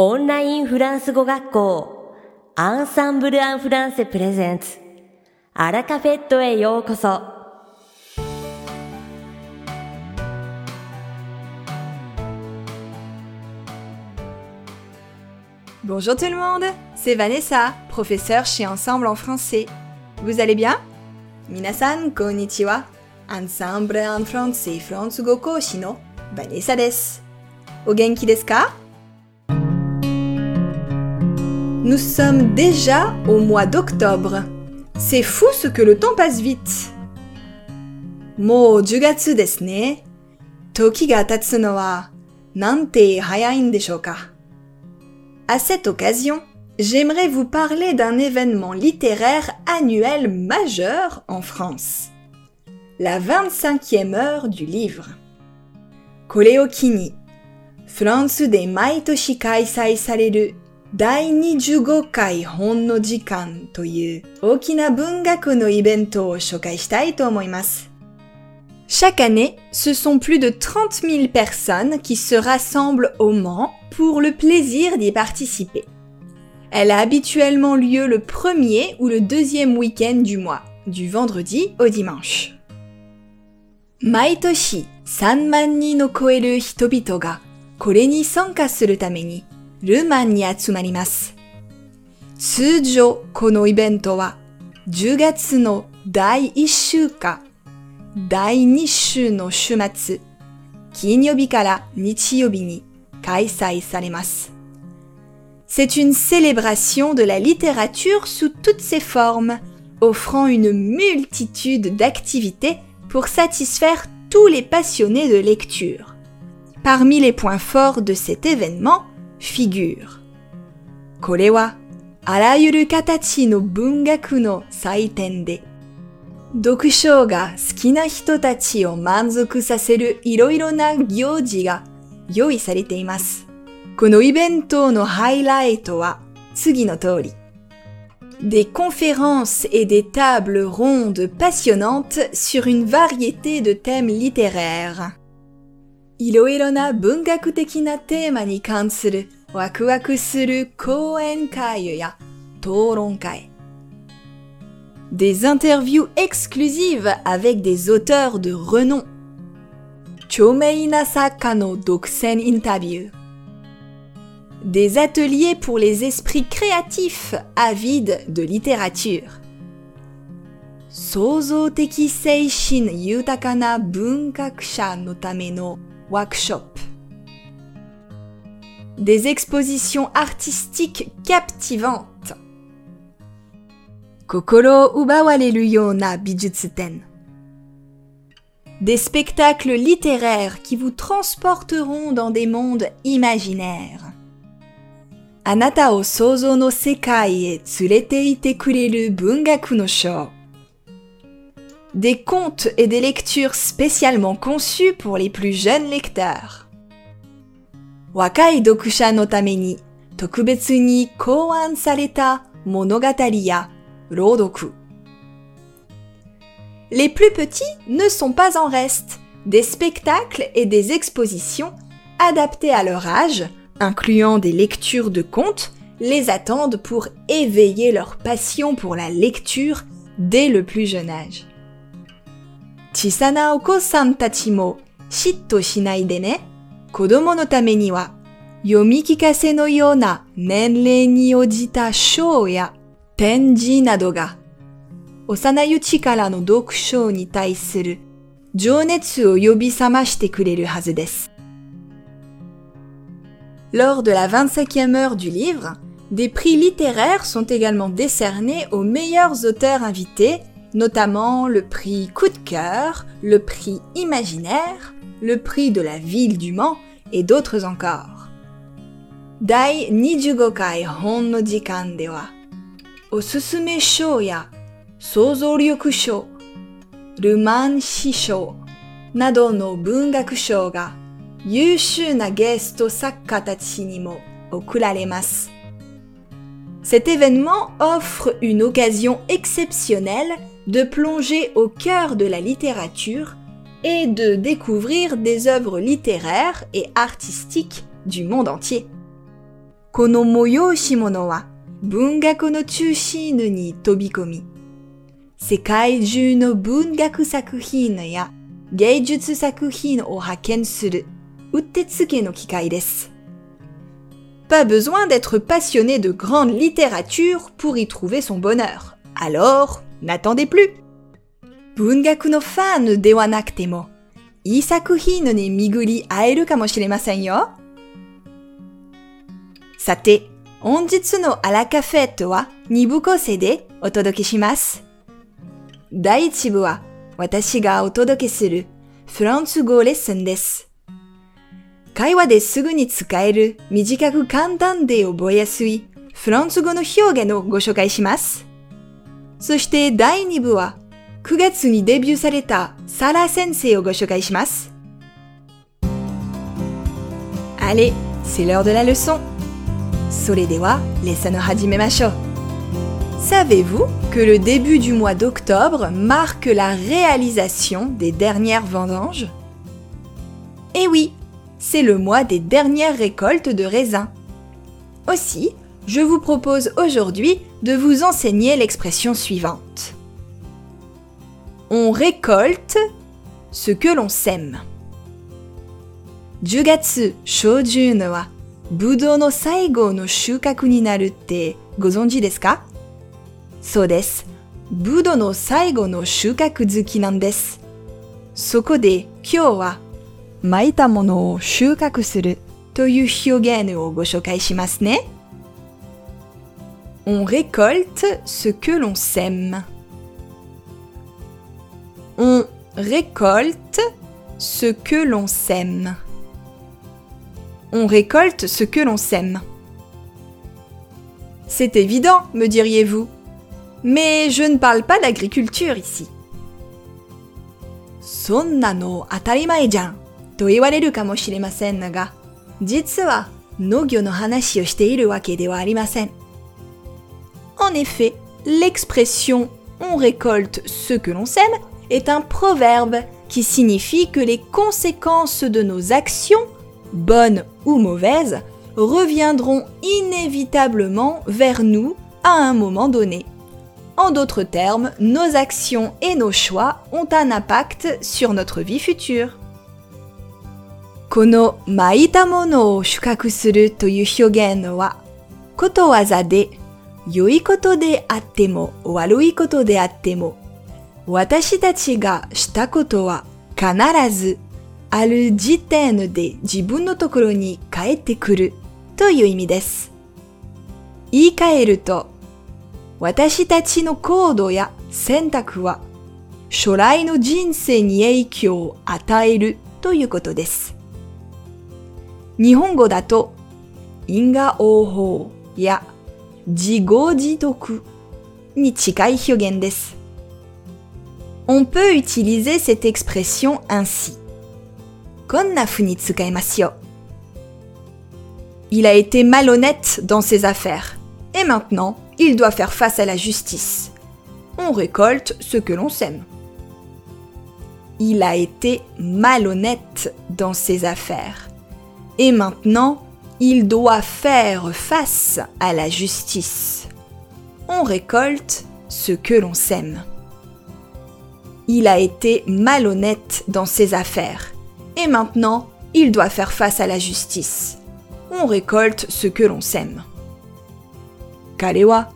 オンラインフランス語学校アンサンブル・アン・フランセプレゼンツアラカフェットへようこそ Bonjour tout le monde, c'est Vanessa, professeure chez Ensemble en français. Vous allez bien Minasan konnichiwa. Ensemble en français フランス語講師の Vanessa です。お元気 Nous sommes déjà au mois d'octobre. C'est fou ce que le temps passe vite. もう10月ですね。時が経つのはなんて早いんでしょうか À cette occasion, j'aimerais vous parler d'un événement littéraire annuel majeur en France. La 25e heure du livre. これを機に、フランスで毎年開催される 第25回本の時間という大きな文学のイベントを紹介したいと思います。Chaque année, ce sont plus de 30 000 personnes qui se rassemblent au Mans pour le plaisir d'y participer. Elle a habituellement lieu le premier ou le deuxième week-end du mois, du vendredi au dimanche. 毎年3万人の超える人々がこれに参加するために ルマンに集まります。通常このイベントは10月の第1週か第2週の週末、金曜日から日曜日に開催されます。C'est une célébration de la littérature sous toutes ses formes, offrant une multitude d'activités pour satisfaire tous les passionnés de lecture. Parmi les points forts de cet événement figure これはあらゆる形の文学の祭典で読書が好きな人たちを満足させるいろいろな行事が用意されています。このイベントのハイライトは次の通り。Des conférences et des tables rondes passionnantes sur une variété de thèmes littéraires. いろいろな文学的なテーマに関する ワクワクする講演会や討論会。des interviews exclusives avec des auteurs de renom. Chomeina Sakano Doksen Interview. Des ateliers pour les esprits créatifs avides de littérature. Sozo Teki Seishin Yutakana Bunkakusha no Tameno Workshop. Des expositions artistiques captivantes. 心を奪わ des expositions artistiques captivantes. Kokoro ubawareru na bijutsuiten. Des spectacles littéraires qui vous transporteront dans des mondes imaginaires. Anata o sozo no sekai e tsurete kureru bungaku no. Des contes et des lectures spécialement conçus pour les plus jeunes lecteurs. 若い読者のために特別に考案された物語や Rodoku. Les plus petits ne sont pas en reste. Des spectacles et des expositions adaptés à leur âge, incluant des lectures de contes, les attendent pour éveiller leur passion pour la lecture dès le plus jeune âge. Chisana oko-san tachi mo shitto shinai de ne. Kodomo no tame ni wa yomikikase no yo na nenrei ni ojita shou ya 展示などが幼いうちからの読書に対する情熱を呼び覚ましてくれるはずです。Lors de la 25e heure du livre, des prix littéraires sont également décernés aux meilleurs auteurs invités, notamment le prix Coup de cœur, le prix Imaginaire, le prix de la ville du Mans et d'autres encore. Dai Nijugokai Hon no Jikan Osusume ya Ruman Shisho Nado no Bungaku ga Yushu na Gesto ni mo Okuraremasu. Cet événement offre une occasion exceptionnelle de plonger au cœur de la littérature et de découvrir des œuvres littéraires et artistiques du monde entier. Konomoyo ni tobikomi. No sakuhin utetsuke no. Pas besoin d'être passionné de grande littérature pour y trouver son bonheur. Alors, n'attendez plus! 文学のファンではなくても、いい作品に巡り会えるかもしれませんよ。さて、本日のアラカフェットは2部構成でお届けします。第1部は私がお届けするフランス語レッスンです。会話ですぐに使える短く簡単で覚えやすいフランス語の表現をご紹介します。 そして第2部は9月にデビューされたサラ先生をご紹介します。Allez, c'est l'heure de la leçon. それではレッスンを始めましょう。Savez-vous que le début du mois d'octobre marque la réalisation des dernières vendanges Eh oui, c'est le mois des dernières récoltes de raisins. Aussi, je vous propose aujourd'hui de vous enseigner l'expression suivante. On récolte ce que l'on sème. 10月初旬はブドウの最後の収穫になるってご存知ですかそうです。ブドウの最後の収穫好きなんです。そこで今日は、巻いたものを収穫するという表現をご紹介しますね。 on récolte ce que l'on sème. On récolte ce que l'on sème. On récolte ce que l'on sème. C'est évident, me diriez-vous. Mais je ne parle pas d'agriculture ici. Sonna no jan, to no hanashi o iru de wa. En effet, l'expression on récolte ce que l'on sème est un proverbe qui signifie que les conséquences de nos actions, bonnes ou mauvaises, reviendront inévitablement vers nous à un moment donné. En d'autres termes, nos actions et nos choix ont un impact sur notre vie future. この巻いたものを収穫するという表現は、ことわざで 良いことであっても悪いことであっても、私たちがしたことは必ずある時点で自分のところに帰ってくるという意味です。言い換えると、私たちの行動や選択は将来の人生に影響を与えるということです。日本語だと因果応報や 自業自得に近い表現です。On peut utiliser cette expression ainsi. こんな風に使いますよ。Il a été malhonnête dans ses affaires. Et maintenant, il doit faire face à la justice. On récolte ce que l'on sème. Il a été malhonnête dans ses affaires. Et maintenant, il doit faire face à la justice. On récolte ce que l'on sème. Il a été malhonnête dans ses affaires et maintenant il doit faire face à la justice. On récolte ce que l'on sème. Karewa,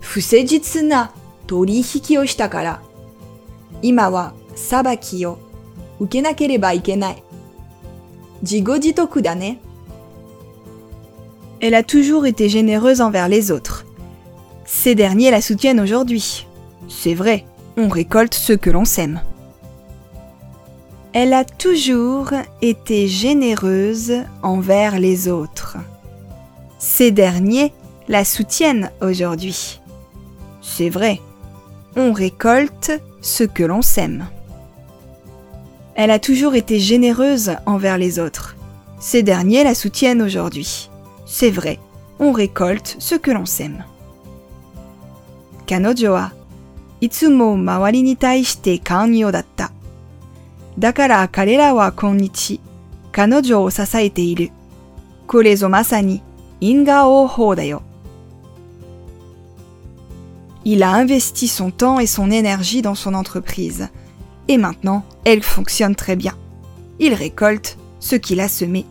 fusejitsu na torihiki o ukenakereba elle a toujours été généreuse envers les autres. Ces derniers la soutiennent aujourd'hui. C'est vrai, on récolte ce que l'on sème. Elle a toujours été généreuse envers les autres. Ces derniers la soutiennent aujourd'hui. C'est vrai, on récolte ce que l'on sème. Elle a toujours été généreuse envers les autres. Ces derniers la soutiennent aujourd'hui c'est vrai, on récolte ce que l'on sème. Kanojo wa itsumo mawari ni kanyo datta. Dakara karera wa konnichi kanojo o sasaete iru. Kore zo masani inga oho. Il a investi son temps et son énergie dans son entreprise. Et maintenant, elle fonctionne très bien. Il récolte ce qu'il a semé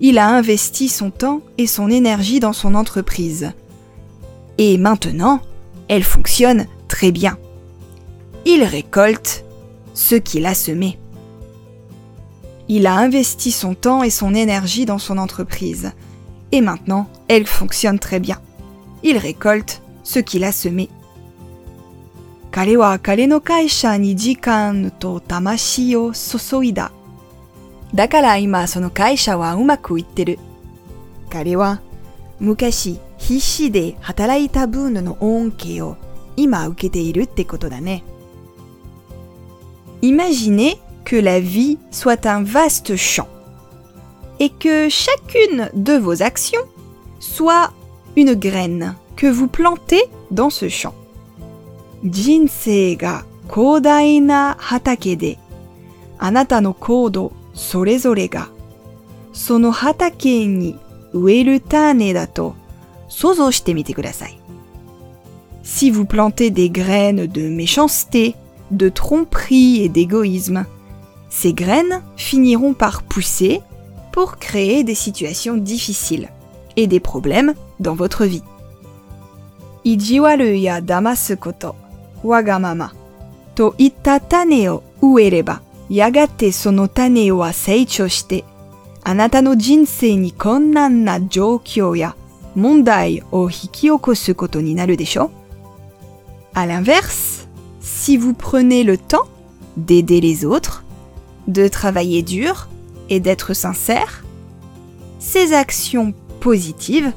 Il a investi son temps et son énergie dans son entreprise. Et maintenant, elle fonctionne très bien. Il récolte ce qu'il a semé. Il a investi son temps et son énergie dans son entreprise. Et maintenant, elle fonctionne très bien. Il récolte ce qu'il a semé. 彼は彼の会社に時間と魂を注いだ。 だから今その会社はうまくいってる。彼は昔必死で働いた分の恩恵を今受けているってことだね。Imaginez que la vie soit un vaste champ et que chacune de vos actions soit une graine que vous plantez dans ce champ. 人生が広大な畑で、あなたの行動 それぞれが、その畑に植える種だと想像してみてください。Si vous plantez des graines de méchanceté, de tromperie et d'égoïsme, ces graines finiront par pousser pour créer des situations difficiles et des problèmes dans votre vie. 意地悪や騙すことわが ままといった種を植えれば、やがてその種は成長して、あなたの人生に困難な状況や問題を引き起こすことになるでしょ À l'inverse, si vous prenez le temps d'aider les autres, de travailler dur et d'être sincère, ces actions positives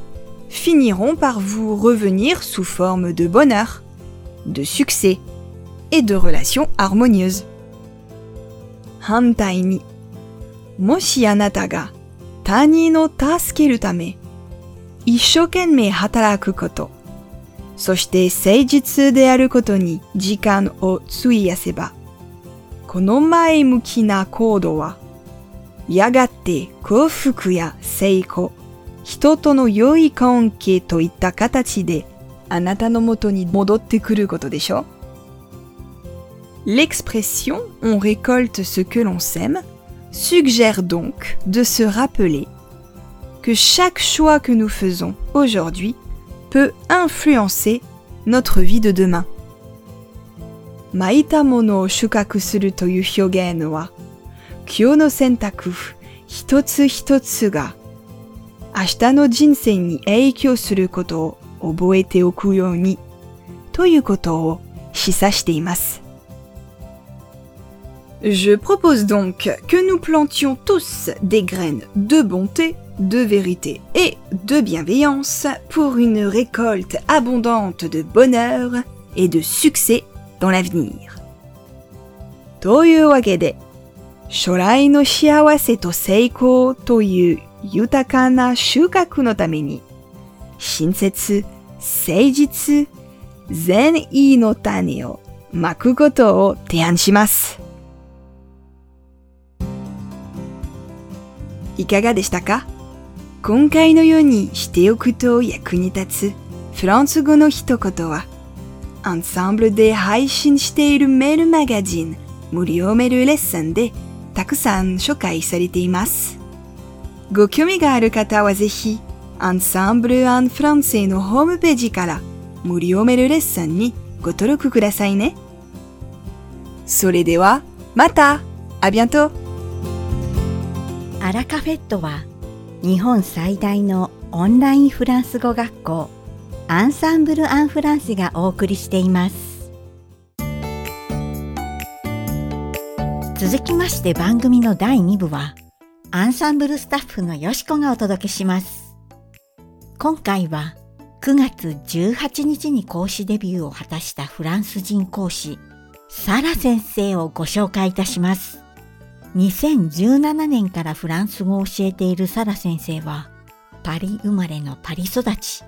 finiront par vous revenir sous forme de bonheur, de succès et de relations harmonieuses. 反対に、もしあなたが他人を助けるため、一生懸命働くこと、そして誠実であることに時間を費やせば、この前向きな行動は、やがて幸福や成功、人との良い関係といった形であなたのもとに戻ってくることでしょう。L'expression on récolte ce que l'on sème suggère donc de se rappeler que chaque choix que nous faisons aujourd'hui peut influencer notre vie de demain. Maïta mono o shukaku suru toyu hyogen wa kyo no sentaku hitotsu hitotsu ga ashita no jinsei ni eikyo suru koto o oboete oku you ni toyu koto o shisashite imasu. Je propose donc que nous plantions tous des graines de bonté, de vérité et de bienveillance pour une récolte abondante de bonheur et de succès dans l'avenir. というわけで、将来の幸せと成功という豊かな収穫のために、親切、誠実、善意の種をまくことを提案します。 いかがでしたか？今回のようにしておくと役に立つフランス語の一言は、アンサンブルで配信しているメールマガジン無料メールレッスンでたくさん紹介されています。ご興味がある方はぜひ、アンサンブル・アン・フランセのホームページから無料メールレッスンにご登録くださいね。それでは、またあビアラカフェットは日本最大のオンラインフランス語学校アンサンブル・アン・フランセがお送りしています続きまして番組の第2部はアンサンブルスタッフのよしこがお届けします。今回は9月18日に講師デビューを果たしたフランス人講師、サラ先生をご紹介いたします。2017年からフランス語を教えているサラ先生は、パリ生まれのパリ育ち。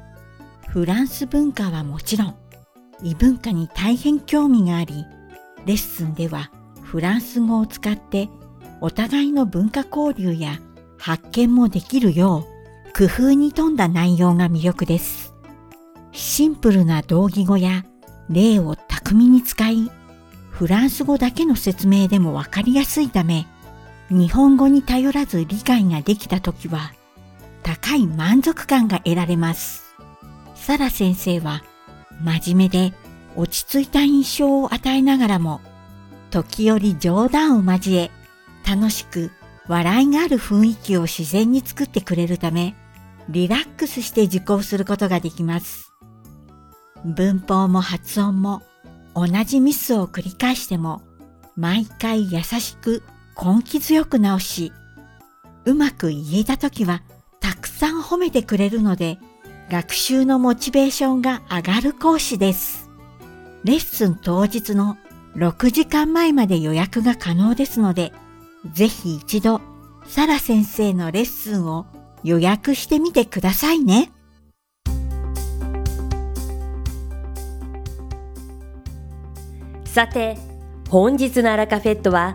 フランス文化はもちろん、異文化に大変興味があり、レッスンではフランス語を使ってお互いの文化交流や発見もできるよう工夫に富んだ内容が魅力です。シンプルな同義語や例を巧みに使い、フランス語だけの説明でもわかりやすいため、日本語に頼らず理解ができたときは、高い満足感が得られます。サラ先生は、真面目で落ち着いた印象を与えながらも、時折冗談を交え、楽しく笑いがある雰囲気を自然に作ってくれるため、リラックスして受講することができます。文法も発音も同じミスを繰り返しても、毎回優しく根気強く直し、うまく言えたときはたくさん褒めてくれるので、学習のモチベーションが上がる講師です。レッスン当日の6時間前まで予約が可能ですので、ぜひ一度、サラ先生のレッスンを予約してみてくださいね。さて、本日のアラカフェットは